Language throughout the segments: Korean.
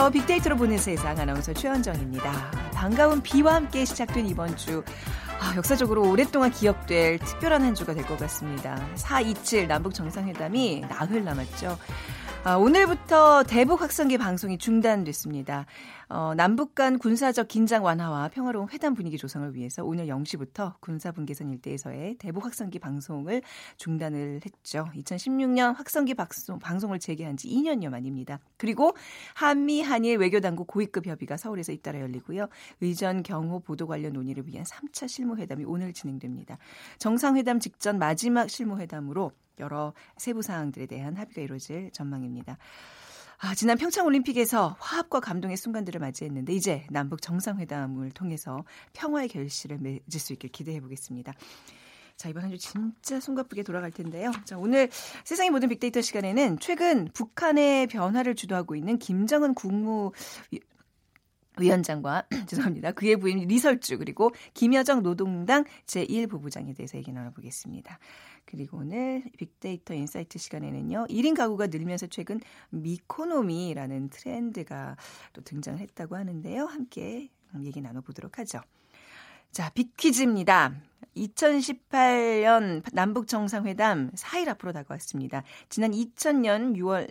안녕하세요. 빅데이터로 보는 세상 아나운서 최현정입니다. 반가운 비와 함께 시작된 이번 주. 아, 역사적으로 오랫동안 기억될 특별한 한 주가 될 것 같습니다. 4.27 남북 정상회담이 나흘 남았죠. 아, 오늘부터 대북 확성기 방송이 중단됐습니다. 어, 남북 간 군사적 긴장 완화와 평화로운 회담 분위기 조성을 위해서 오늘 0시부터 군사분계선 일대에서의 대북 확성기 방송을 중단을 했죠. 2016년 확성기 방송, 방송 을 재개한 지 2년여 만입니다. 그리고 한미 한일 외교당국 고위급 협의가 서울에서 잇따라 열리고요. 의전 경호 보도 관련 논의를 위한 3차 실무회담이 오늘 진행됩니다. 정상회담 직전 마지막 실무회담으로 여러 세부 사항들에 대한 합의가 이루어질 전망입니다. 아, 지난 평창 올림픽에서 화합과 감동의 순간들을 맞이했는데 이제 남북 정상회담을 통해서 평화의 결실을 맺을 수 있길 기대해 보겠습니다. 자, 이번 한 주 진짜 숨가쁘게 돌아갈 텐데요. 자, 오늘 세상의 모든 빅데이터 시간에는 최근 북한의 변화를 주도하고 있는 김정은 국무 위원장과 죄송합니다. 그의 부인 리설주 그리고 김여정 노동당 제1부부장에 대해서 얘기 나눠보겠습니다. 그리고 오늘 빅데이터 insight 시간에는요. 1인 가구가 늘면서 최근 meconomy라는 트렌드가 또 등장했다고 하는데요. 함께 얘기 나눠보도록 하죠. 자, 빅퀴즈입니다. 2018년 남북 정상회담 4일 앞으로 다가왔습니다. 지난 2000년 6월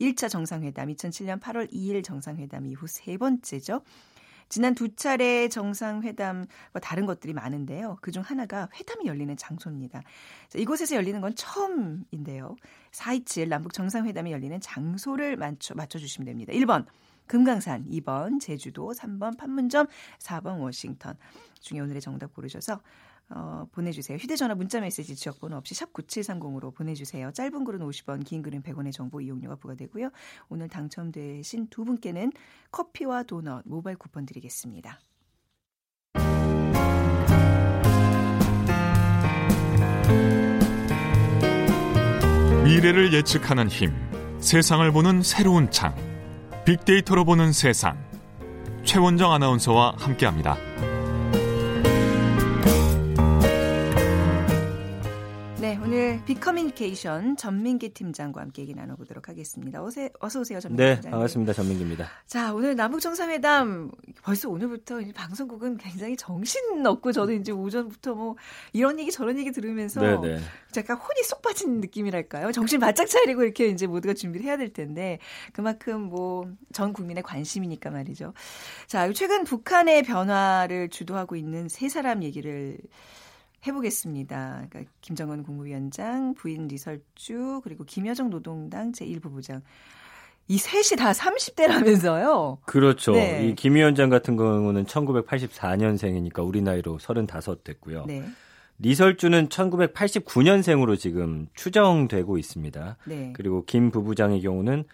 1차 정상회담, 2007년 8월 2일 정상회담 이후 세 번째죠. 지난 두 차례 정상회담과 다른 것들이 많은데요. 그중 하나가 회담이 열리는 장소입니다. 자, 이곳에서 열리는 건 처음인데요. 4.27 남북 정상회담이 열리는 장소를 맞춰, 맞춰주시면 됩니다. 1번 금강산, 2번 제주도, 3번 판문점, 4번 워싱턴 중에 오늘의 정답 고르셔서 어, 보내주세요. 휴대전화 문자메시지 지역번호 없이 샵 9730으로 보내주세요. 짧은 글은 50원, 긴 글은 100원의 정보 이용료가 부과되고요. 오늘 당첨되신 두 분께는 커피와 도넛 모바일 쿠폰 드리겠습니다. 미래를 예측하는 힘, 세상을 보는 새로운 창, 빅데이터로 보는 세상. 최원정 아나운서와 함께합니다. 빅커뮤니케이션 전민기 팀장과 함께 얘기 나눠보도록 하겠습니다. 어서, 어서 오세요, 전민기 네, 팀장님. 반갑습니다. 전민기입니다. 자, 오늘 남북 정상회담 벌써 오늘부터 방송국은 굉장히 정신 없고 저도 이제 오전부터 뭐 이런 얘기 저런 얘기 들으면서 네네. 약간 혼이 쏙 빠진 느낌이랄까요? 정신 바짝 차리고 이렇게 이제 모두가 준비를 해야 될 텐데 그만큼 뭐 전 국민의 관심이니까 말이죠. 자, 최근 북한의 변화를 주도하고 있는 세 사람 얘기를 해보겠습니다. 그러니까 김정은 국무위원장, 부인 리설주, 그리고 김여정 노동당 제1부부장. 이 셋이 다 30대라면서요? 그렇죠. 네. 이김 위원장 같은 경우는 1984년생이니까 우리 나이로 35 됐고요. 네. 리설주는 1989년생으로 지금 추정되고 있습니다. 네. 그리고 김 부부장의 경우는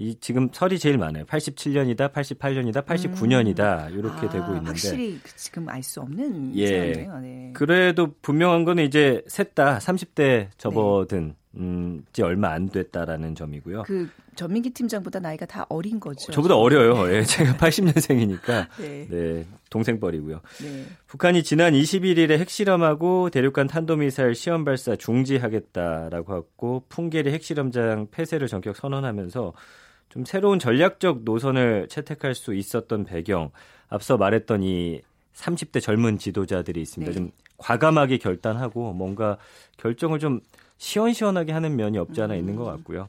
이 지금 설이 제일 많아요. 87년이다, 88년이다, 89년이다 이렇게 아, 되고 있는데 확실히 지금 알 수 없는 예. 상황이에요. 네. 그래도 분명한 거는 이제 셋 다 30대 접어든 네. 음, 지 얼마 안 됐다라는 점이고요. 그 전민기 팀장보다 나이가 다 어린 거죠. 저보다 어려요. 예, 제가 80년생이니까. 네. 네. 동생뻘이고요. 네. 북한이 지난 21일에 핵실험하고 대륙간 탄도미사일 시험 발사 중지하겠다라고 하고 풍계리 핵실험장 폐쇄를 전격 선언하면서 좀 새로운 전략적 노선을 채택할 수 있었던 배경, 앞서 말했던 이 30대 젊은 지도자들이 있습니다. 네. 좀 과감하게 결단하고 뭔가 결정을 좀 시원시원하게 하는 면이 없지 않아 있는 것 음. 같고요.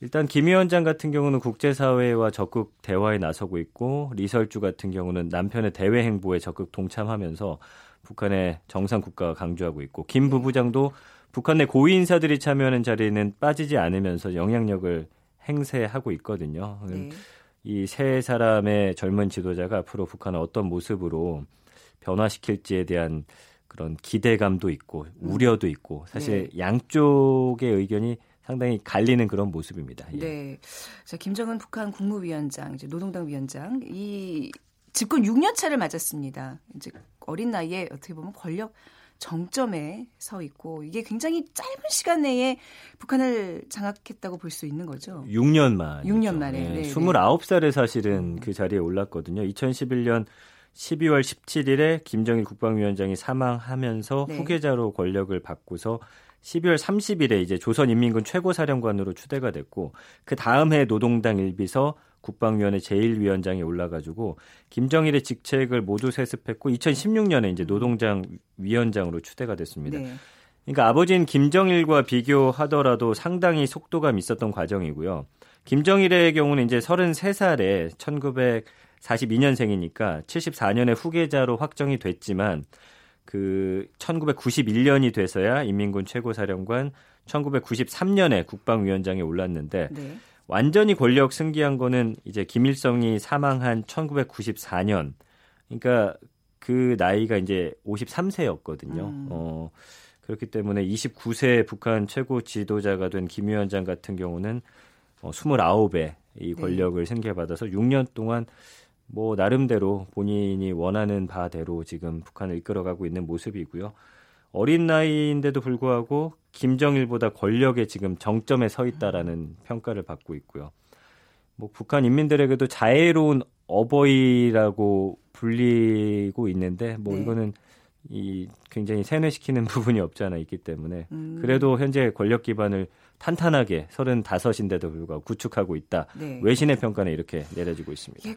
일단 김 위원장 같은 경우는 국제사회와 적극 대화에 나서고 있고 리설주 같은 경우는 남편의 대외 행보에 적극 동참하면서 북한의 정상 국가가 강조하고 있고 김 네. 부부장도 북한 내 고위 인사들이 참여하는 자리에는 빠지지 않으면서 영향력을 행세하고 있거든요. 네. 이세 사람의 젊은 지도자가 앞으로 북한을 어떤 모습으로 변화시킬지에 대한 그런 기대감도 있고 음. 우려도 있고 사실 네. 양쪽의 의견이 상당히 갈리는 그런 모습입니다. 예. 네. 자, 김정은 북한 국무위원장, 이제 노동당 위원장, 이 집권 6년 차를 맞았습니다. 이제 어린 나이에 어떻게 보면 권력 정점에 서 있고 이게 굉장히 짧은 시간 내에 북한을 장악했다고 볼 수 있는 거죠. 6년 만. 6년 만에. 네, 네, 29살에 사실은 그 자리에 올랐거든요. 2011년 12월 17일에 김정일 국방위원장이 사망하면서 네. 후계자로 권력을 받고서 12월 30일에 이제 조선인민군 최고사령관으로 추대가 됐고 그 다음 해 노동당 일비서 국방위원회 제1위원장에 올라가지고 김정일의 직책을 모두 세습했고 2016년에 이제 노동장 위원장으로 추대가 됐습니다. 네. 그러니까 아버지인 김정일과 비교하더라도 상당히 속도감 있었던 과정이고요. 김정일의 경우는 이제 33살에 1942년생이니까 74년에 후계자로 확정이 됐지만 그 1991년이 돼서야 인민군 최고사령관 1993년에 국방위원장에 올랐는데 네. 완전히 권력 승기한 거는 이제 김일성이 사망한 1994년. 그러니까 그 나이가 이제 53세였거든요. 음. 어 그렇기 때문에 29세 북한 최고 지도자가 된 김 위원장 같은 경우는 어 29배 이 네. 권력을 네. 승계받아서 6년 동안 뭐 나름대로 본인이 원하는 바대로 지금 북한을 이끌어가고 있는 모습이고요. 어린 나이인데도 불구하고 김정일보다 권력에 지금 정점에 서 있다라는 평가를 받고 있고요. 뭐 북한 인민들에게도 자애로운 어버이라고 불리고 있는데 뭐 네. 이거는 이 굉장히 세뇌시키는 부분이 없지 않아 있기 때문에 음. 그래도 현재 권력 기반을 탄탄하게 35인데도 불구하고 구축하고 있다. 네. 외신의 평가는 이렇게 내려지고 있습니다. 예,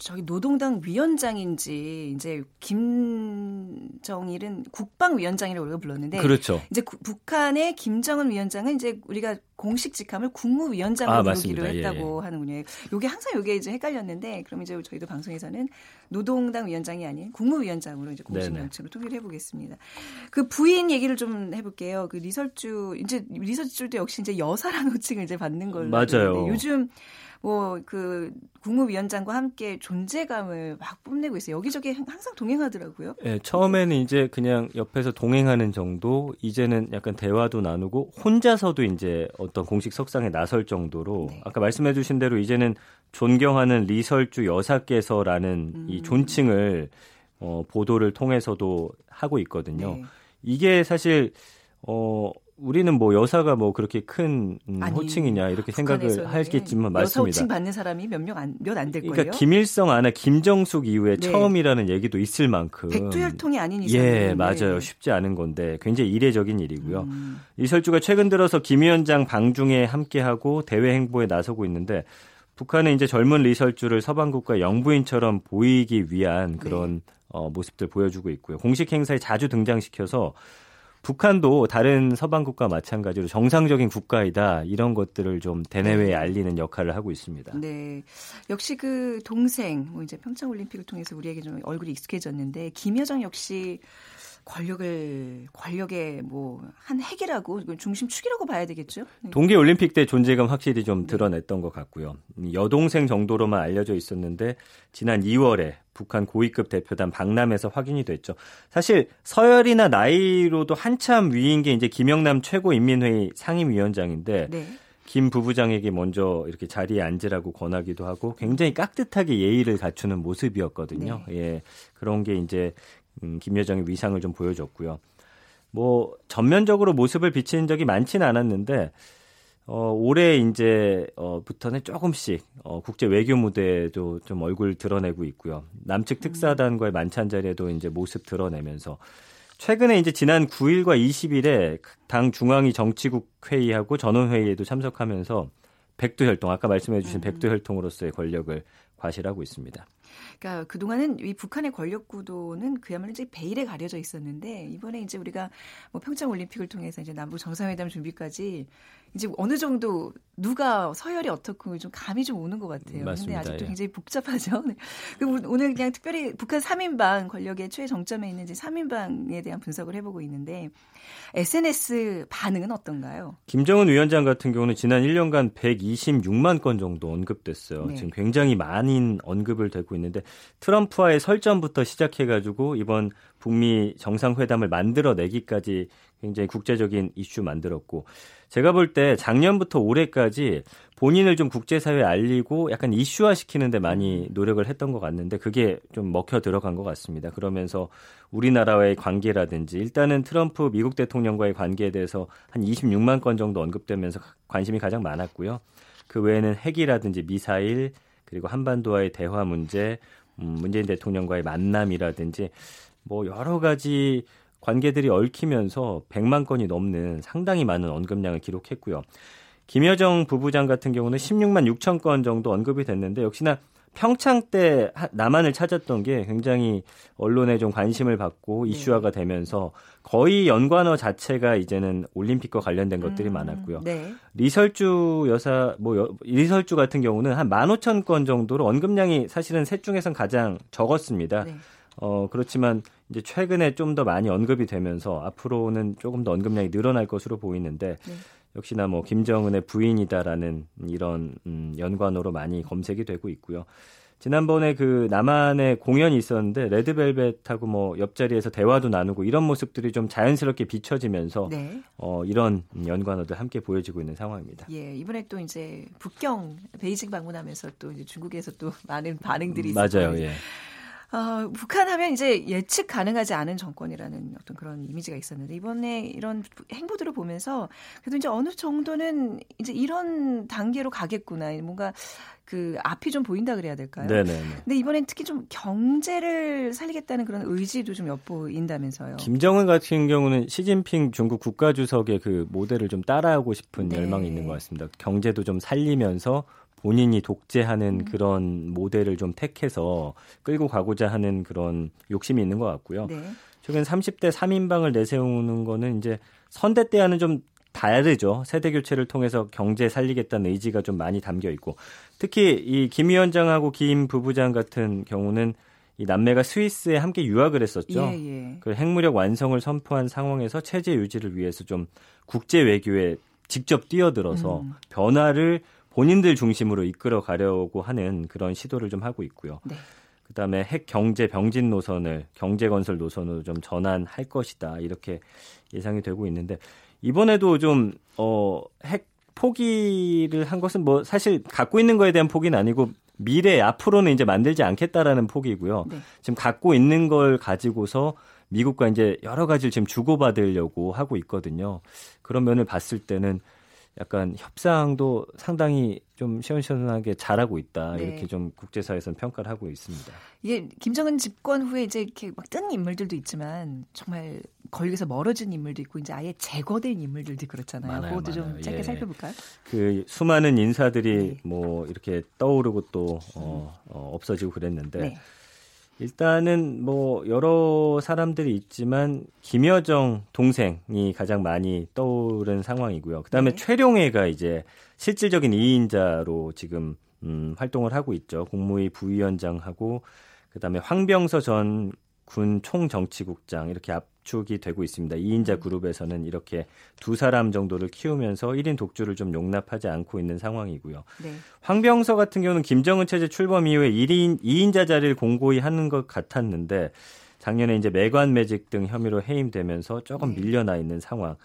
저기 노동당 위원장인지 이제 김정일은 국방위원장이라고 우리가 불렀는데 그렇죠. 이제 구, 북한의 김정은 위원장은 이제 우리가 공식 직함을 국무위원장으로 아, 부르기로 예, 했다고 예. 하는군요. 요게 항상 요게 이제 헷갈렸는데 그럼 이제 저희도 방송에서는 노동당 위원장이 아닌 국무위원장으로 이제 공식 명칭으로 통일을 해보겠습니다. 그 부인 얘기를 좀 해볼게요. 그 리설주 이제 리설주도 역시 이제 여사라는 호칭을 이제 받는 걸로 맞아요. 요즘 뭐 그 국무위원장과 함께 존재감을 막 뽐내고 있어요. 여기저기 항상 동행하더라고요. 네, 처음에는 이제 그냥 옆에서 동행하는 정도, 이제는 약간 대화도 나누고 혼자서도 이제 어떤 공식 석상에 나설 정도로 네. 아까 말씀해주신 대로 이제는 존경하는 리설주 여사께서라는 음. 이 존칭을 어, 보도를 통해서도 하고 있거든요. 네. 이게 사실 어 우리는 뭐 여사가 뭐 그렇게 큰 음, 아니, 호칭이냐 이렇게 생각을 하겠지만 맞습니다. 호칭 받는 사람이 몇 명 안 몇 안될 거예요. 그러니까 김일성 안에 김정숙 이후에 네. 처음이라는 얘기도 있을 만큼 백두혈통이 아닌 이상 예 맞아요 네. 쉽지 않은 건데 굉장히 이례적인 일이고요. 음. 이설주가 최근 들어서 김 위원장 방중에 함께하고 대외 행보에 나서고 있는데 북한은 이제 젊은 리설주를 서방국가 영부인처럼 보이기 위한 그런 네. 어, 모습들 보여주고 있고요. 공식 행사에 자주 등장시켜서 북한도 다른 서방 국가 마찬가지로 정상적인 국가이다 이런 것들을 좀 대내외에 네. 알리는 역할을 하고 있습니다. 네, 역시 그 동생 뭐 이제 평창 올림픽을 통해서 우리에게 좀 얼굴이 익숙해졌는데 김여정 역시 권력을 권력의 뭐 한 핵이라고 중심축이라고 봐야 되겠죠. 네. 동계 올림픽 때 존재감 확실히 좀 드러냈던 것 같고요. 여동생 정도로만 알려져 있었는데 지난 2월에 북한 고위급 대표단 박람에서 확인이 됐죠. 사실 서열이나 나이로도 한참 위인 게 이제 김영남 최고인민회의 상임위원장인데 네. 김 부부장에게 먼저 이렇게 자리에 앉으라고 권하기도 하고 굉장히 깍듯하게 예의를 갖추는 모습이었거든요. 네. 예. 그런 게 이제 음, 김 여정의 위상을 좀 보여줬고요. 뭐 전면적으로 모습을 비치는 적이 많지는 않았는데 어, 올해 이제 어부터는 조금씩 어, 국제 외교 무대에도 좀 얼굴 드러내고 있고요. 남측 특사단과의 만찬 자리에도 이제 모습 드러내면서 최근에 이제 지난 9일과 20일에 당 중앙위 정치국 회의하고 전원 회의에도 참석하면서 백두 혈통 아까 말씀해 주신 음. 백두 혈통으로서의 권력을 과실하고 있습니다. 그러니까 그동안은 이 북한의 권력 구도는 그야말로 이제 베일에 가려져 있었는데 이번에 이제 우리가 뭐 평창 올림픽을 통해서 이제 남북 정상회담 준비까지 이제 어느 정도 누가 서열이 어떻고 좀 감이 좀 오는 것 같아요. 맞습니다. 근데 아직도 예. 굉장히 복잡하죠. 네. 오늘 그냥 특별히 북한 3인방 권력의 최정점에 있는 이제 3인방에 대한 분석을 해보고 있는데 SNS 반응은 어떤가요? 김정은 위원장 같은 경우는 지난 1년간 126만 건 정도 언급됐어요. 네. 지금 굉장히 많은 언급을 되고 있는데 트럼프와의 설전부터 시작해가지고 이번 북미 정상회담을 만들어내기까지 굉장히 국제적인 이슈 만들었고 제가 볼 때 작년부터 올해까지 본인을 좀 국제사회에 알리고 약간 이슈화 시키는데 많이 노력을 했던 것 같는데 그게 좀 먹혀 들어간 것 같습니다. 그러면서 우리나라와의 관계라든지 일단은 트럼프 미국 대통령과의 관계에 대해서 한 26만 건 정도 언급되면서 관심이 가장 많았고요. 그 외에는 핵이라든지 미사일 그리고 한반도와의 대화 문제, 음, 문재인 대통령과의 만남이라든지 뭐 여러 가지 관계들이 얽히면서 100만 건이 넘는 상당히 많은 언급량을 기록했고요. 김여정 부부장 같은 경우는 16만 6천 건 정도 언급이 됐는데 역시나 평창 때 남한을 찾았던 게 굉장히 언론에 좀 관심을 받고 네. 이슈화가 되면서 거의 연관어 자체가 이제는 올림픽과 관련된 것들이 음, 많았고요. 네. 리설주 여사 뭐 여, 리설주 같은 경우는 한 15,000건 정도로 언급량이 사실은 셋 중에선 가장 적었습니다. 네. 어 그렇지만 이제 최근에 좀 더 많이 언급이 되면서 앞으로는 조금 더 언급량이 늘어날 것으로 보이는데 네. 역시나 뭐 김정은의 부인이다라는 이런 음, 연관어로 많이 검색이 되고 있고요. 지난번에 그 남한의 공연이 있었는데 레드벨벳하고 뭐 옆자리에서 대화도 나누고 이런 모습들이 좀 자연스럽게 비춰지면서 네. 어, 이런 연관어들 함께 보여지고 있는 상황입니다. 예, 이번에 또 이제 북경 베이징 방문하면서 또 이제 중국에서 또 많은 반응들이 맞아요. 예. 어, 북한 하면 이제 예측 가능하지 않은 정권이라는 어떤 그런 이미지가 있었는데 이번에 이런 행보들을 보면서 그래도 이제 어느 정도는 이제 이런 단계로 가겠구나. 뭔가 그 앞이 좀 보인다 그래야 될까요? 네네. 근데 이번엔 특히 좀 경제를 살리겠다는 그런 의지도 좀 엿보인다면서요. 김정은 같은 경우는 시진핑 중국 국가주석의 그 모델을 좀 따라하고 싶은 네. 열망이 있는 것 같습니다. 경제도 좀 살리면서 본인이 독재하는 음. 그런 모델을 좀 택해서 끌고 가고자 하는 그런 욕심이 있는 것 같고요. 네. 최근 30대 3인방을 내세우는 거는 이제 선대 때와는 좀 다르죠. 세대 교체를 통해서 경제 살리겠다는 의지가 좀 많이 담겨 있고 특히 이 김 위원장하고 김 부부장 같은 경우는 이 남매가 스위스에 함께 유학을 했었죠. 예, 예. 그 핵무력 완성을 선포한 상황에서 체제 유지를 위해서 좀 국제 외교에 직접 뛰어들어서 음. 변화를 본인들 중심으로 이끌어 가려고 하는 그런 시도를 좀 하고 있고요. 네. 그다음에 핵 경제 병진 노선을 경제 건설 노선으로 좀 전환할 것이다 이렇게 예상이 되고 있는데 이번에도 좀어핵 포기를 한 것은 뭐 사실 갖고 있는 거에 대한 포기는 아니고 미래 앞으로는 이제 만들지 않겠다라는 포기고요. 네. 지금 갖고 있는 걸 가지고서 미국과 이제 여러 가지를 지금 주고받으려고 하고 있거든요. 그런 면을 봤을 때는 약간 협상도 상당히 좀 시원시원하게 잘하고 있다 네. 이렇게 좀 국제사회에서는 평가를 하고 있습니다. 이게 김정은 집권 후에 이제 이렇게 막 뜬 인물들도 있지만 정말 거기서 멀어진 인물도 있고 이제 아예 제거된 인물들도 그렇잖아요. 많아요, 그것도 많아요. 좀 짧게 예. 살펴볼까요? 그 수많은 인사들이 네. 뭐 이렇게 떠오르고 또 어, 어, 없어지고 그랬는데. 네. 일단은 뭐 여러 사람들이 있지만 김여정 동생이 가장 많이 떠오른 상황이고요. 그다음에 네. 최룡해가 이제 실질적인 2인자로 지금 음, 활동을 하고 있죠. 국무위 부위원장하고 그다음에 황병서 전 군 총정치국장 이렇게 앞압 축이 되고 있습니다. 2인자 음. 그룹에서는 이렇게 두 사람 정도를 키우면서 1인 독주를 좀 용납하지 않고 있는 상황이고요. 네. 황병서 같은 경우는 김정은 체제 출범 이후에 1인 2인자 자리를 공고히 하는 것 같았는데 작년에 이제 매관 매직 등 혐의로 해임되면서 조금 네. 밀려나 있는 상황.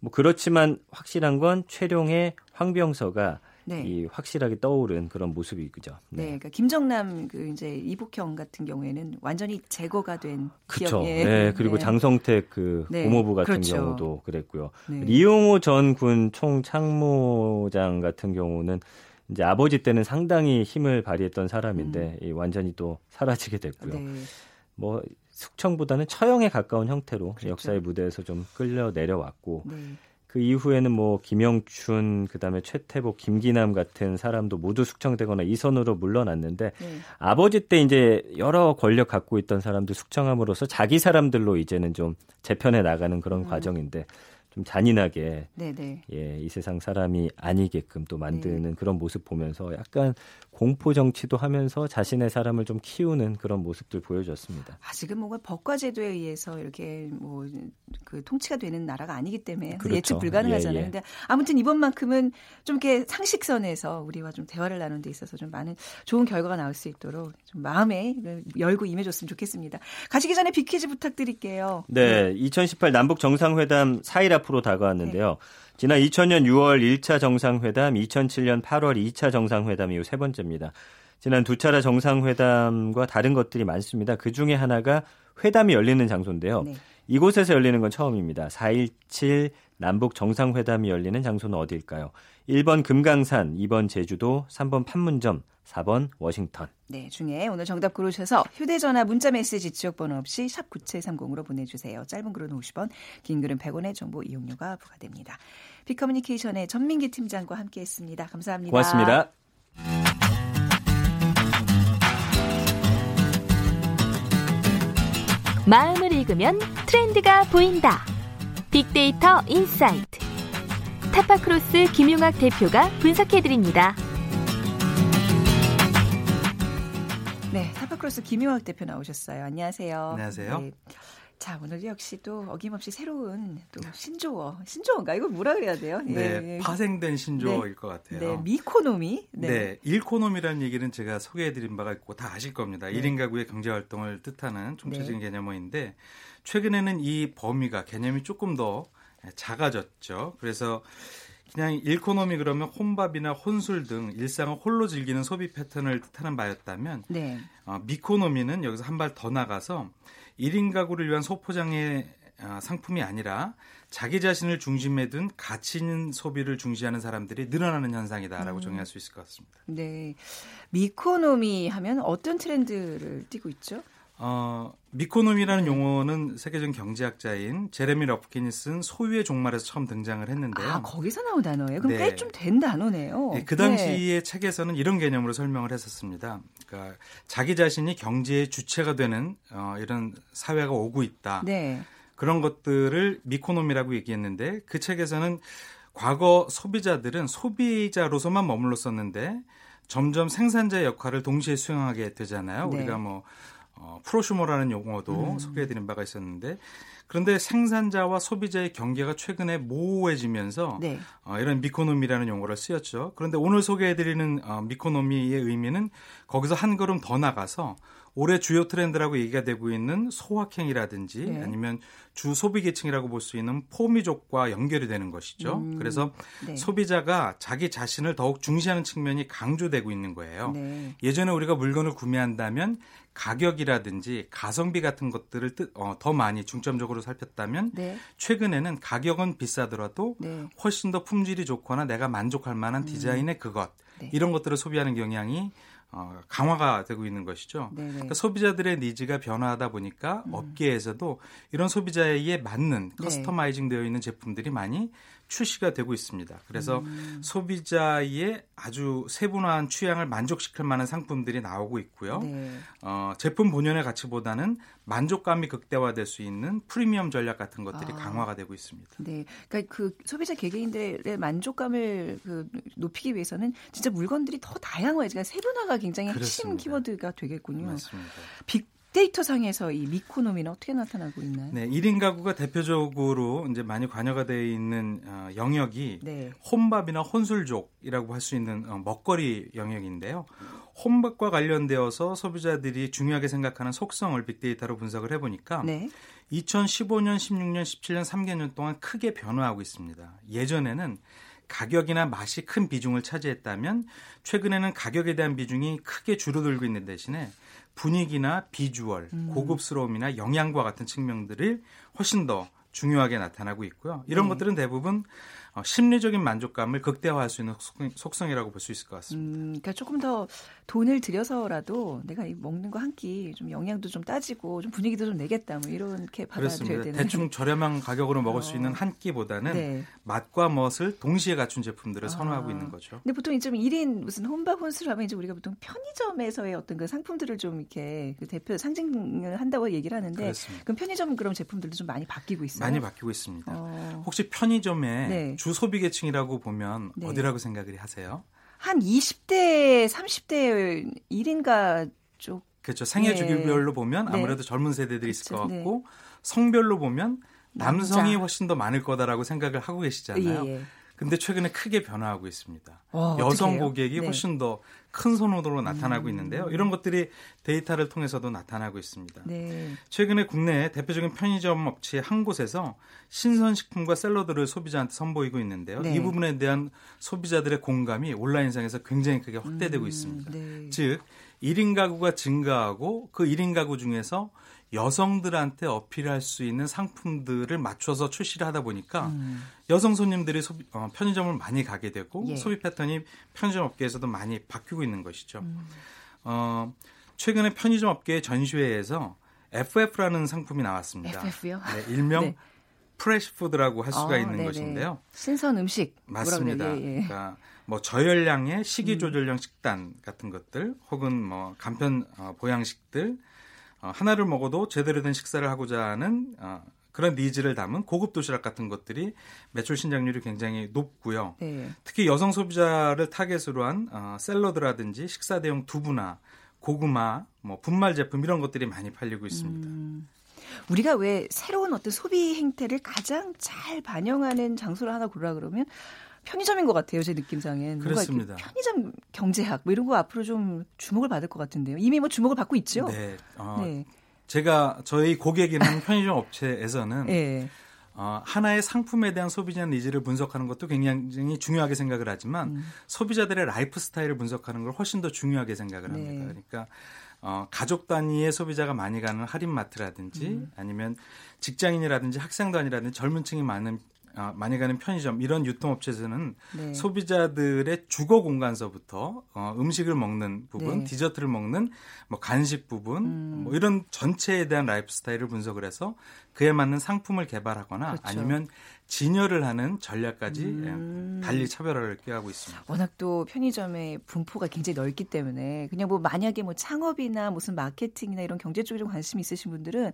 뭐 그렇지만 확실한 건 최룡의 황병서가 네. 이 확실하게 떠오른 그런 모습이 그죠. 네. 네. 그러니까 김정남 그 이제 이복형 같은 경우에는 완전히 제거가 된 그렇죠. 네. 그리고 네. 장성택 그 네. 고모부 같은 그렇죠. 경우도 그랬고요. 네. 리용호 전 군 총참모장 같은 경우는 이제 아버지 때는 상당히 힘을 발휘했던 사람인데 음. 완전히 또 사라지게 됐고요. 네. 뭐 숙청보다는 처형에 가까운 형태로 그렇죠. 역사의 무대에서 좀 끌려 내려왔고 네. 그 이후에는 뭐 김영춘 그다음에 최태복, 김기남 같은 사람도 모두 숙청되거나 이선으로 물러났는데 네. 아버지 때 이제 여러 권력 갖고 있던 사람들 숙청함으로써 자기 사람들로 이제는 좀 재편해 나가는 그런 음. 과정인데 좀 잔인하게 네네. 예, 이 세상 사람이 아니게끔 또 만드는 네. 그런 모습 보면서 약간 공포 정치도 하면서 자신의 사람을 좀 키우는 그런 모습들 보여줬습니다. 아직은 뭔가 법과 제도에 의해서 이렇게 뭐 그 통치가 되는 나라가 아니기 때문에 그렇죠. 예측 불가능하잖아요. 예, 예. 근데 아무튼 이번만큼은 좀 이렇게 상식선에서 우리와 좀 대화를 나누는 데 있어서 좀 많은 좋은 결과가 나올 수 있도록 좀 마음에 열고 임해줬으면 좋겠습니다. 가시기 전에 비퀴즈 부탁드릴게요. 네, 네. 2018 남북 정상회담 4일 앞으로 다가왔는데요. 네. 지난 2000년 6월 1차 정상회담, 2007년 8월 2차 정상회담 이후 세 번째입니다. 지난 두 차례 정상회담과 다른 것들이 많습니다. 그 중에 하나가 회담이 열리는 장소인데요. 네. 이곳에서 열리는 건 처음입니다. 4.17 남북 정상회담이 열리는 장소는 어디일까요? 1번 금강산, 2번 제주도, 3번 판문점, 4번 워싱턴. 네, 중에 오늘 정답 고르셔서 휴대전화 문자메시지 지역번호 없이 샵 9730으로 보내주세요. 짧은 글은 50원, 긴 글은 100원의 정보 이용료가 부과됩니다. 비커뮤니케이션의 전민기 팀장과 함께했습니다. 감사합니다. 고맙습니다. 마음을 읽으면 트렌드가 보인다. 빅데이터 insight. 타파크로스 김용학 대표가 분석해드립니다. 네, 타파크로스 김용학 대표 나오셨어요. 안녕하세요. 안녕하세요. 네. 자, 오늘 역시 또 어김없이 새로운 또 신조어. 신조어인가? 이거 뭐라 그래야 돼요? 네, 예. 파생된 신조어일 네. 것 같아요. 네, meconomy. 네. 네, 일코노미라는 얘기는 제가 소개해드린 바가 있고 다 아실 겁니다. 네. 1인 가구의 경제활동을 뜻하는 총체적인 네. 개념어인데 최근에는 이 범위가 개념이 조금 더 작아졌죠. 그래서 그냥 일코노미 그러면 혼밥이나 혼술 등 일상을 홀로 즐기는 소비 패턴을 뜻하는 바였다면 네. 어, 미코노미는 여기서 한 발 더 나가서 1인 가구를 위한 소포장의 어, 상품이 아니라 자기 자신을 중심에 둔 가치 있는 소비를 중시하는 사람들이 늘어나는 현상이다라고 음. 정의할 수 있을 것 같습니다. 네. 미코노미 하면 어떤 트렌드를 띠고 있죠? 어, 미코노미라는 용어는 세계적 경제학자인 제레미 러프킨이 쓴 소유의 종말에서 처음 등장을 했는데요. 아, 거기서 나온 단어예요? 그럼 네. 꽤좀 된 단어네요. 네, 그 당시의 네. 책에서는 이런 개념으로 설명을 했었습니다. 그러니까 자기 자신이 경제의 주체가 되는 어, 이런 사회가 오고 있다. 네. 그런 것들을 미코노미라고 얘기했는데 그 책에서는 과거 소비자들은 소비자로서만 머물렀었는데 점점 생산자 역할을 동시에 수행하게 되잖아요. 네. 우리가 뭐 어, 프로슈머라는 용어도 음. 소개해드린 바가 있었는데 그런데 생산자와 소비자의 경계가 최근에 모호해지면서 네. 어, 이런 미코노미라는 용어를 쓰였죠. 그런데 오늘 소개해드리는 어, 미코노미의 의미는 거기서 한 걸음 더 나가서 올해 주요 트렌드라고 얘기가 되고 있는 소확행이라든지 네. 아니면 주 소비 계층이라고 볼 수 있는 포미족과 연결이 되는 것이죠. 음, 그래서 네. 소비자가 자기 자신을 더욱 중시하는 측면이 강조되고 있는 거예요. 네. 예전에 우리가 물건을 구매한다면 가격이라든지 가성비 같은 것들을 뜻, 어, 더 많이 중점적으로 살폈다면 네. 최근에는 가격은 비싸더라도 네. 훨씬 더 품질이 좋거나 내가 만족할 만한 음. 디자인의 그것 네. 이런 것들을 소비하는 경향이 어, 강화가 되고 있는 것이죠. 그러니까 소비자들의 니즈가 변화하다 보니까 음. 업계에서도 이런 소비자에 맞는 네. 커스터마이징 되어 있는 제품들이 많이 출시가 되고 있습니다. 그래서 음. 소비자의 아주 세분화한 취향을 만족시킬 만한 상품들이 나오고 있고요. 네. 어, 제품 본연의 가치보다는 만족감이 극대화될 수 있는 프리미엄 전략 같은 것들이 아. 강화가 되고 있습니다. 네, 그러니까 그 소비자 개개인들의 만족감을 그 높이기 위해서는 진짜 물건들이 더 다양해지가 세분화가 굉장히 그렇습니다. 핵심 키워드가 되겠군요. 맞습니다. 빅 빅데이터 상에서 이 미코노미는 어떻게 나타나고 있나요? 네, 1인 가구가 대표적으로 이제 많이 관여가 되어 있는 어, 영역이 네. 혼밥이나 혼술족이라고 할 수 있는 어, 먹거리 영역인데요. 혼밥과 관련되어서 소비자들이 중요하게 생각하는 속성을 빅데이터로 분석을 해보니까 네. 2015년, 16년, 17년 3개년 동안 크게 변화하고 있습니다. 예전에는 가격이나 맛이 큰 비중을 차지했다면 최근에는 가격에 대한 비중이 크게 줄어들고 있는 대신에 분위기나 비주얼, 음. 고급스러움이나 영양과 같은 측면들을 훨씬 더 중요하게 나타나고 있고요. 이런 네. 것들은 대부분 어, 심리적인 만족감을 극대화할 수 있는 속성 이라고 볼 수 있을 것 같습니다. 음, 그러니까 조금 더 돈을 들여서라도 내가 이 먹는 거 한 끼 좀 영양도 좀 따지고 좀 분위기도 좀 내겠다 뭐 이렇게 받아들여야 되는 대충 저렴한 가격으로 먹을 어. 수 있는 한 끼보다는 네. 맛과 멋을 동시에 갖춘 제품들을 선호하고 아. 있는 거죠. 근데 보통 좀 1인 무슨 혼밥 혼술 하면 이제 우리가 보통 편의점에서의 어떤 그 상품들을 좀 이렇게 그 대표 상징을 한다고 얘기를 하는데 그렇습니다. 그럼 편의점 그런 제품들도 좀 많이 바뀌고 있어요. 많이 바뀌고 있습니다. 어. 혹시 편의점에 네. 주 소비 계층이라고 보면 네. 어디라고 생각을 하세요? 한 20대, 30대 1인가 쪽. 그렇죠. 생애 네. 주기별로 보면 네. 아무래도 젊은 세대들이 있을 그렇죠. 것 네. 같고 성별로 보면 남성이 남자. 훨씬 더 많을 거다라고 생각을 하고 계시잖아요. 예. 예. 근데 최근에 크게 변화하고 있습니다. 어, 여성 고객이 네. 훨씬 더 큰 선호도로 나타나고 음. 있는데요. 이런 것들이 데이터를 통해서도 나타나고 있습니다. 네. 최근에 국내 대표적인 편의점 업체 한 곳에서 신선식품과 샐러드를 소비자한테 선보이고 있는데요. 네. 이 부분에 대한 소비자들의 공감이 온라인상에서 굉장히 크게 확대되고 음, 있습니다. 네. 즉 1인 가구가 증가하고 그 1인 가구 중에서 여성들한테 어필할 수 있는 상품들을 맞춰서 출시를 하다 보니까 음. 여성 손님들이 소비, 어, 편의점을 많이 가게 되고 예. 소비 패턴이 편의점 업계에서도 많이 바뀌고 있는 것이죠. 음. 어, 최근에 편의점 업계 전시회에서 FF라는 상품이 나왔습니다. FF요? 네, 일명 네. 프레시 푸드라고 할 수가 아, 있는 네네. 것인데요. 신선 음식 맞습니다. 예, 예. 그러니까 뭐 저열량의 식이 음. 조절형 음. 식단 같은 것들 혹은 뭐 간편 어, 보양식들 어, 하나를 먹어도 제대로 된 식사를 하고자 하는 어, 그런 needs를 담은 고급 도시락 같은 것들이 매출 신장률이 굉장히 높고요. 네. 특히 여성 소비자를 타겟으로 한 어, 샐러드라든지 식사 대용 두부나 고구마, 뭐 분말 제품 이런 것들이 많이 팔리고 있습니다. 음. 우리가 왜 새로운 어떤 소비 행태를 가장 잘 반영하는 장소를 하나 고르라 그러면 편의점인 것 같아요, 제 느낌상엔. 그렇습니다. 편의점 경제학 뭐 이런 거 앞으로 좀 주목을 받을 것 같은데요. 이미 뭐 주목을 받고 있죠. 네. 어, 네. 제가 저희 고객이라는 편의점 업체에서는 네. 어, 하나의 상품에 대한 소비자 needs를 분석하는 것도 굉장히 중요하게 생각을 하지만 음. 소비자들의 라이프 스타일을 분석하는 걸 훨씬 더 중요하게 생각을 합니다. 네. 그러니까 어, 가족 단위의 소비자가 많이 가는 할인마트라든지 음. 아니면 직장인이라든지 학생 단위라든지 젊은 층이 많은 어, 많이 가는 편의점 이런 유통업체에서는 네. 소비자들의 주거 공간서부터 어, 음식을 먹는 부분, 네. 디저트를 먹는 뭐 간식 부분, 음. 뭐 이런 전체에 대한 라이프 스타일을 분석을 해서 그에 맞는 상품을 개발하거나 그렇죠. 아니면 진열을 하는 전략까지 음. 달리 차별화를 꾀하고 있습니다. 워낙 또 편의점의 분포가 굉장히 넓기 때문에 그냥 뭐 만약에 뭐 창업이나 무슨 마케팅이나 이런 경제 쪽에 좀 관심 있으신 분들은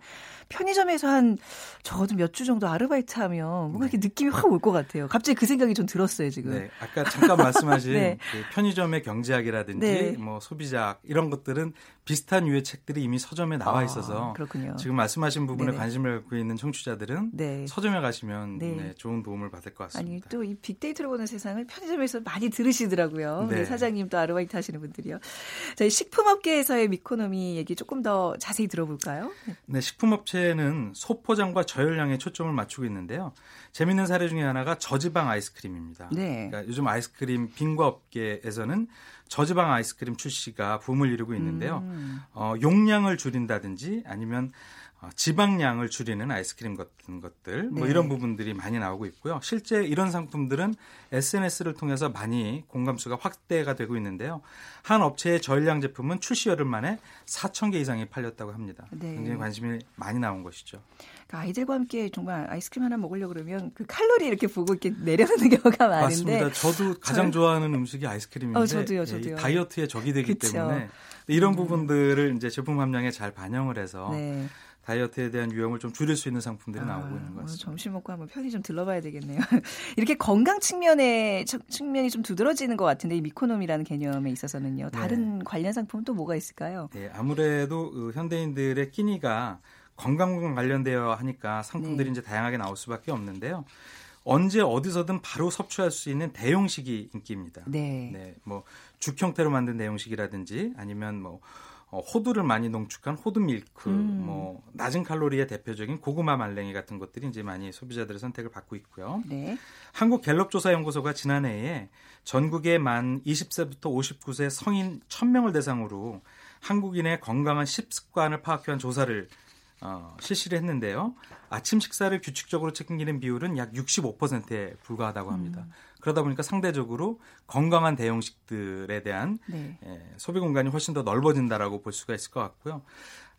편의점에서 한 적어도 몇 주 정도 아르바이트 하면 뭔가 이렇게 네. 느낌이 확 올 것 같아요. 갑자기 그 생각이 좀 들었어요 지금. 네, 아까 잠깐 말씀하신 네. 그 편의점의 경제학이라든지 네. 뭐 소비자학 이런 것들은 비슷한 유의 책들이 이미 서점에 나와 아, 있어서 아, 지금 말씀하신 부분에 네네. 관심을 갖고 있는 청취자들은 네. 서점에 가시면 네. 네, 좋은 도움을 받을 것 같습니다. 아니 또 이 빅데이터를 보는 세상을 편의점에서 많이 들으시더라고요. 네. 사장님 또 아르바이트 하시는 분들이요. 저희 식품업계에서의 미코노미 얘기 조금 더 자세히 들어볼까요? 네, 식품업체는 소포장과 저열량에 초점을 맞추고 있는데요. 재밌는 사례 중에 하나가 저지방 아이스크림입니다. 네. 그러니까 요즘 아이스크림 빙과 업계에서는 저지방 아이스크림 출시가 붐을 이루고 있는데요. 음. 어, 용량을 줄인다든지 아니면 어, 지방량을 줄이는 아이스크림 같은 것들 뭐 네. 이런 부분들이 많이 나오고 있고요. 실제 이런 상품들은 SNS를 통해서 많이 공감수가 확대가 되고 있는데요. 한 업체의 저일량 제품은 출시 열흘 만에 4천 개 이상이 팔렸다고 합니다. 네. 굉장히 관심이 많이 나온 것이죠. 그러니까 아이들과 함께 정말 아이스크림 하나 먹으려고 그러면 그 칼로리 이렇게 보고 이렇게 내려놓는 경우가 많은데 맞습니다. 저도 가장 좋아하는 음식이 아이스크림인데 어, 저도요, 저도요. 다이어트에 적이 되기 그쵸. 때문에 이런 음. 부분들을 이제 제품 함량에 잘 반영을 해서 네. 다이어트에 대한 위험을 좀 줄일 수 있는 상품들이 아, 나오고 있는 것 같습니다. 점심 먹고 한번 편의점 들러봐야 되겠네요. 이렇게 건강 측면에 측면이 좀 두드러지는 것 같은데 이 미코놈이라는 개념에 있어서는요. 다른 네. 관련 상품은 또 뭐가 있을까요? 네, 아무래도 그 현대인들의 끼니가 건강과 관련되어 하니까 상품들이 네. 이제 다양하게 나올 수밖에 없는데요. 언제 어디서든 바로 섭취할 수 있는 대용식이 인기입니다. 네. 네. 뭐 죽 형태로 만든 대용식이라든지 아니면 뭐 어, 호두를 많이 농축한 호두 밀크, 음. 뭐 낮은 칼로리의 대표적인 고구마 말랭이 같은 것들이 이제 많이 소비자들의 선택을 받고 있고요. 네. 한국 갤럽 조사 연구소가 지난해에 전국의 만 20세부터 59세 성인 1000명을 대상으로 한국인의 건강한 식습관을 파악한 조사를 어, 실시를 했는데요. 아침 식사를 규칙적으로 챙기는 비율은 약 65%에 불과하다고 합니다. 음. 그러다 보니까 상대적으로 건강한 대용식들에 대한 네. 예, 소비 공간이 훨씬 더 넓어진다라고 볼 수가 있을 것 같고요.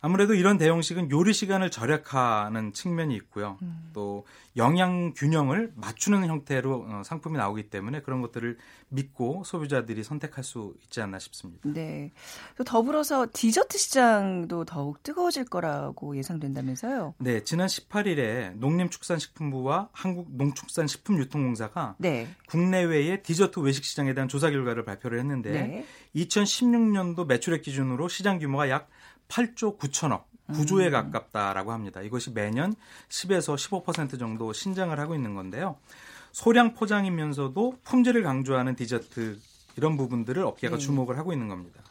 아무래도 이런 대용식은 요리 시간을 절약하는 측면이 있고요. 음. 또 영양 균형을 맞추는 형태로 어, 상품이 나오기 때문에 그런 것들을 믿고 소비자들이 선택할 수 있지 않나 싶습니다. 네. 또 더불어서 디저트 시장도 더욱 뜨거워질 거라고 예상된다면서요? 네. 지난 18일에 농림축산식품부와 한국농축산식품유통공사가 네. 국내외의 디저트 외식 시장에 대한 조사 결과를 발표를 했는데 네. 2016년도 매출액 기준으로 시장 규모가 약 8조 9천억 9조에 음. 가깝다라고 합니다. 이것이 매년 10에서 15% 정도 신장을 하고 있는 건데요. 소량 포장이면서도 품질을 강조하는 디저트 이런 부분들을 업계가 네. 주목을 하고 있는 겁니다.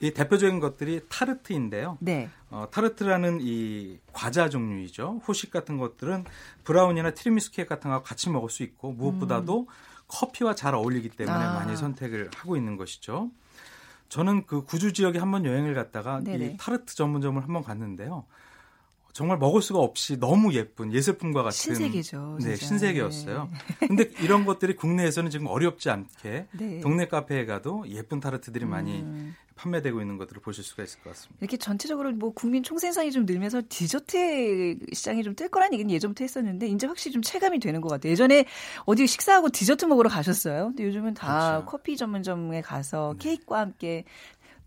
이 대표적인 것들이 타르트인데요. 네. 어, 타르트라는 이 과자 종류이죠. 후식 같은 것들은 브라우니나 티라미수 케이크 같은 거 같이 먹을 수 있고 무엇보다도 음. 커피와 잘 어울리기 때문에 아. 많이 선택을 하고 있는 것이죠. 저는 그 구주 지역에 한번 여행을 갔다가 네네. 이 타르트 전문점을 한번 갔는데요. 정말 먹을 수가 없이 너무 예쁜 예술품과 같은 신세계죠. 네, 신세계였어요. 네. 근데 이런 것들이 국내에서는 지금 어렵지 않게 네. 동네 카페에 가도 예쁜 타르트들이 많이 음. 판매되고 있는 것들을 보실 수가 있을 것 같습니다. 이렇게 전체적으로 뭐 국민 총생산이 좀 늘면서 디저트 시장이 좀 뜰 거라는 얘기는 예전부터 했었는데 이제 확실히 좀 체감이 되는 것 같아요. 예전에 어디 식사하고 디저트 먹으러 가셨어요? 근데 요즘은 다 그렇죠. 커피 전문점에 가서 네. 케이크와 함께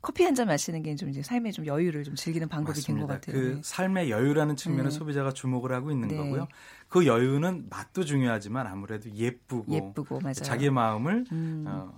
커피 한 잔 마시는 게 좀 이제 삶의 좀 여유를 좀 즐기는 방법이 된 것 같아요. 그 네. 삶의 여유라는 측면을 네. 소비자가 주목을 하고 있는 네. 거고요. 그 여유는 맛도 중요하지만 아무래도 예쁘고, 예쁘고. 자기 마음을 음. 어,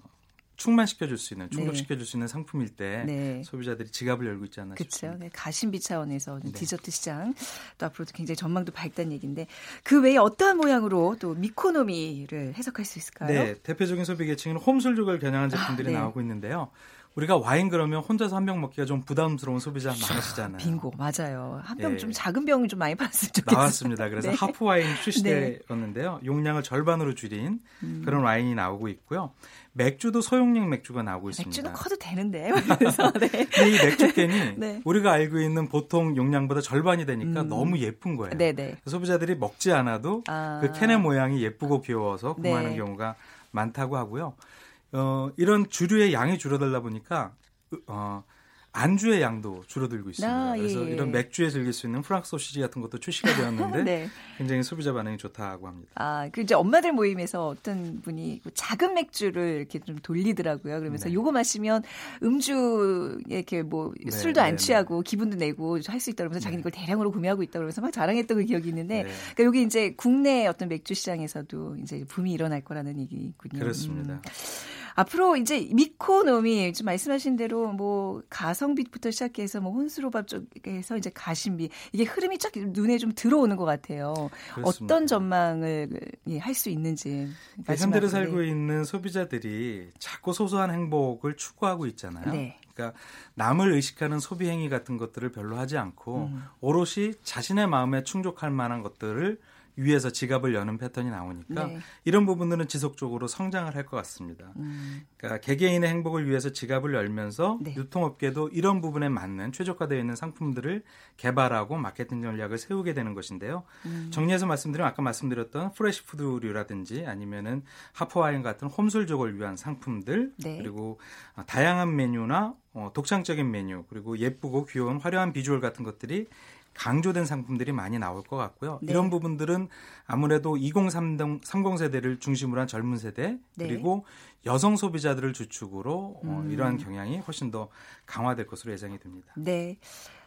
충만시켜줄 수 있는 충족시켜줄 네. 수 있는 상품일 때 네. 소비자들이 지갑을 열고 있지 않나 그쵸? 싶습니다. 네, 가심비 차원에서 네. 디저트 시장 또 앞으로도 굉장히 전망도 밝다는 얘기인데 그 외에 어떠한 모양으로 또 미코노미를 해석할 수 있을까요? 네, 대표적인 소비 계층은 홈술족을 겨냥한 제품들이 아, 네. 나오고 있는데요. 우리가 와인 그러면 혼자서 한 병 먹기가 좀 부담스러운 소비자 많으시잖아요. 빙고 맞아요. 한 병좀 예. 작은 병이 좀 많이 봤으면 좋겠어요. 나왔습니다. 그래서 네. 하프 와인 출시되었는데요. 네. 용량을 절반으로 줄인 음. 그런 와인이 나오고 있고요. 맥주도 소용량 맥주가 나오고 있습니다. 맥주는 커도 되는데. 그래서 네. 이 맥주캔이 네. 우리가 알고 있는 보통 용량보다 절반이 되니까 음. 너무 예쁜 거예요. 네네. 네. 소비자들이 먹지 않아도 아. 그 캔의 모양이 예쁘고 귀여워서 구매하는 네. 경우가 많다고 하고요. 어, 이런 주류의 양이 줄어들다 보니까 어, 안주의 양도 줄어들고 있습니다. 아, 예. 그래서 이런 맥주에 즐길 수 있는 프랑스 소시지 같은 것도 출시가 되었는데 네. 굉장히 소비자 반응이 좋다고 합니다. 아, 그 이제 엄마들 모임에서 어떤 분이 그 작은 맥주를 이렇게 좀 돌리더라고요. 그러면서 네. 요거 마시면 음주 이렇게 뭐 네, 술도 안 네, 네. 취하고 기분도 내고 할 수 있다 그러면서 자기는 그걸 대량으로 구매하고 있다 그러면서 막 자랑했던 그 기억이 있는데 그러니까 여기 이제 국내 어떤 맥주 시장에서도 이제 붐이 일어날 거라는 얘기군요. 그렇습니다. 음. 앞으로 이제 미코노미 좀 말씀하신 대로 뭐 가성비부터 시작해서 뭐 혼수로밥 쪽에서 이제 가심비 이게 흐름이 쫙 눈에 좀 들어오는 것 같아요. 그렇습니다. 어떤 전망을 예, 할수 있는지. 그 현대를 살고 있는 소비자들이 자꾸 소소한 행복을 추구하고 있잖아요. 네. 그러니까 남을 의식하는 소비 행위 같은 것들을 별로 하지 않고 음. 오롯이 자신의 마음에 충족할 만한 것들을 위에서 지갑을 여는 패턴이 나오니까 네. 이런 부분들은 지속적으로 성장을 할 것 같습니다. 음. 그러니까 개개인의 행복을 위해서 지갑을 열면서 네. 유통업계도 이런 부분에 맞는 최적화되어 있는 상품들을 개발하고 마케팅 전략을 세우게 되는 것인데요. 음. 정리해서 말씀드리면 아까 말씀드렸던 프레시 푸드류라든지 아니면은 하퍼와인 같은 홈술족을 위한 상품들 네. 그리고 다양한 메뉴나 어, 독창적인 메뉴 그리고 예쁘고 귀여운 화려한 비주얼 같은 것들이 강조된 상품들이 많이 나올 것 같고요. 네. 이런 부분들은 아무래도 2030 30 세대를 중심으로 한 젊은 세대 네. 그리고 여성 소비자들을 주축으로 어, 음. 어, 이러한 경향이 훨씬 더 강화될 것으로 예상이 됩니다. 네.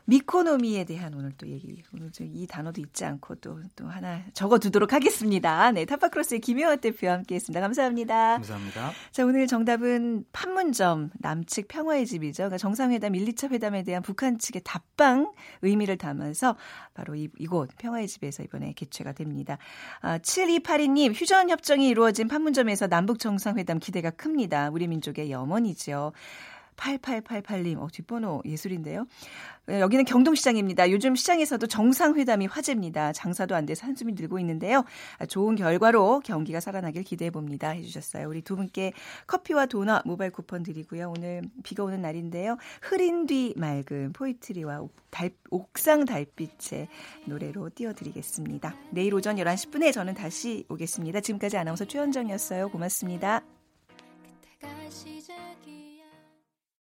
미코노미에 대한 오늘 또 얘기, 오늘 이 단어도 잊지 않고 또, 또 하나 적어두도록 하겠습니다. 네, 타파크로스의 김효원 대표와 함께 했습니다. 감사합니다. 감사합니다. 자, 오늘 정답은 판문점 남측 평화의 집이죠. 그러니까 정상회담 1, 2차 회담에 대한 북한 측의 답방 의미를 담아서 바로 이, 이곳 평화의 집에서 이번에 개최가 됩니다. 아, 7282님, 휴전 협정이 이루어진 판문점에서 남북 정상회담 기대가 큽니다. 우리 민족의 염원이죠. 8888님, 어, 뒷번호 예술인데요. 네, 여기는 경동시장입니다. 요즘 시장에서도 정상회담이 화제입니다. 장사도 안 돼서 한숨이 들고 있는데요. 아, 좋은 결과로 경기가 살아나길 기대해 봅니다. 해주셨어요. 우리 두 분께 커피와 도넛 모바일 쿠폰 드리고요. 오늘 비가 오는 날인데요. 흐린 뒤 맑은 포이트리와 달, 옥상 달빛의 노래로 띄워드리겠습니다. 내일 오전 11시 10분에 저는 다시 오겠습니다. 지금까지 아나운서 최현정이었어요. 고맙습니다.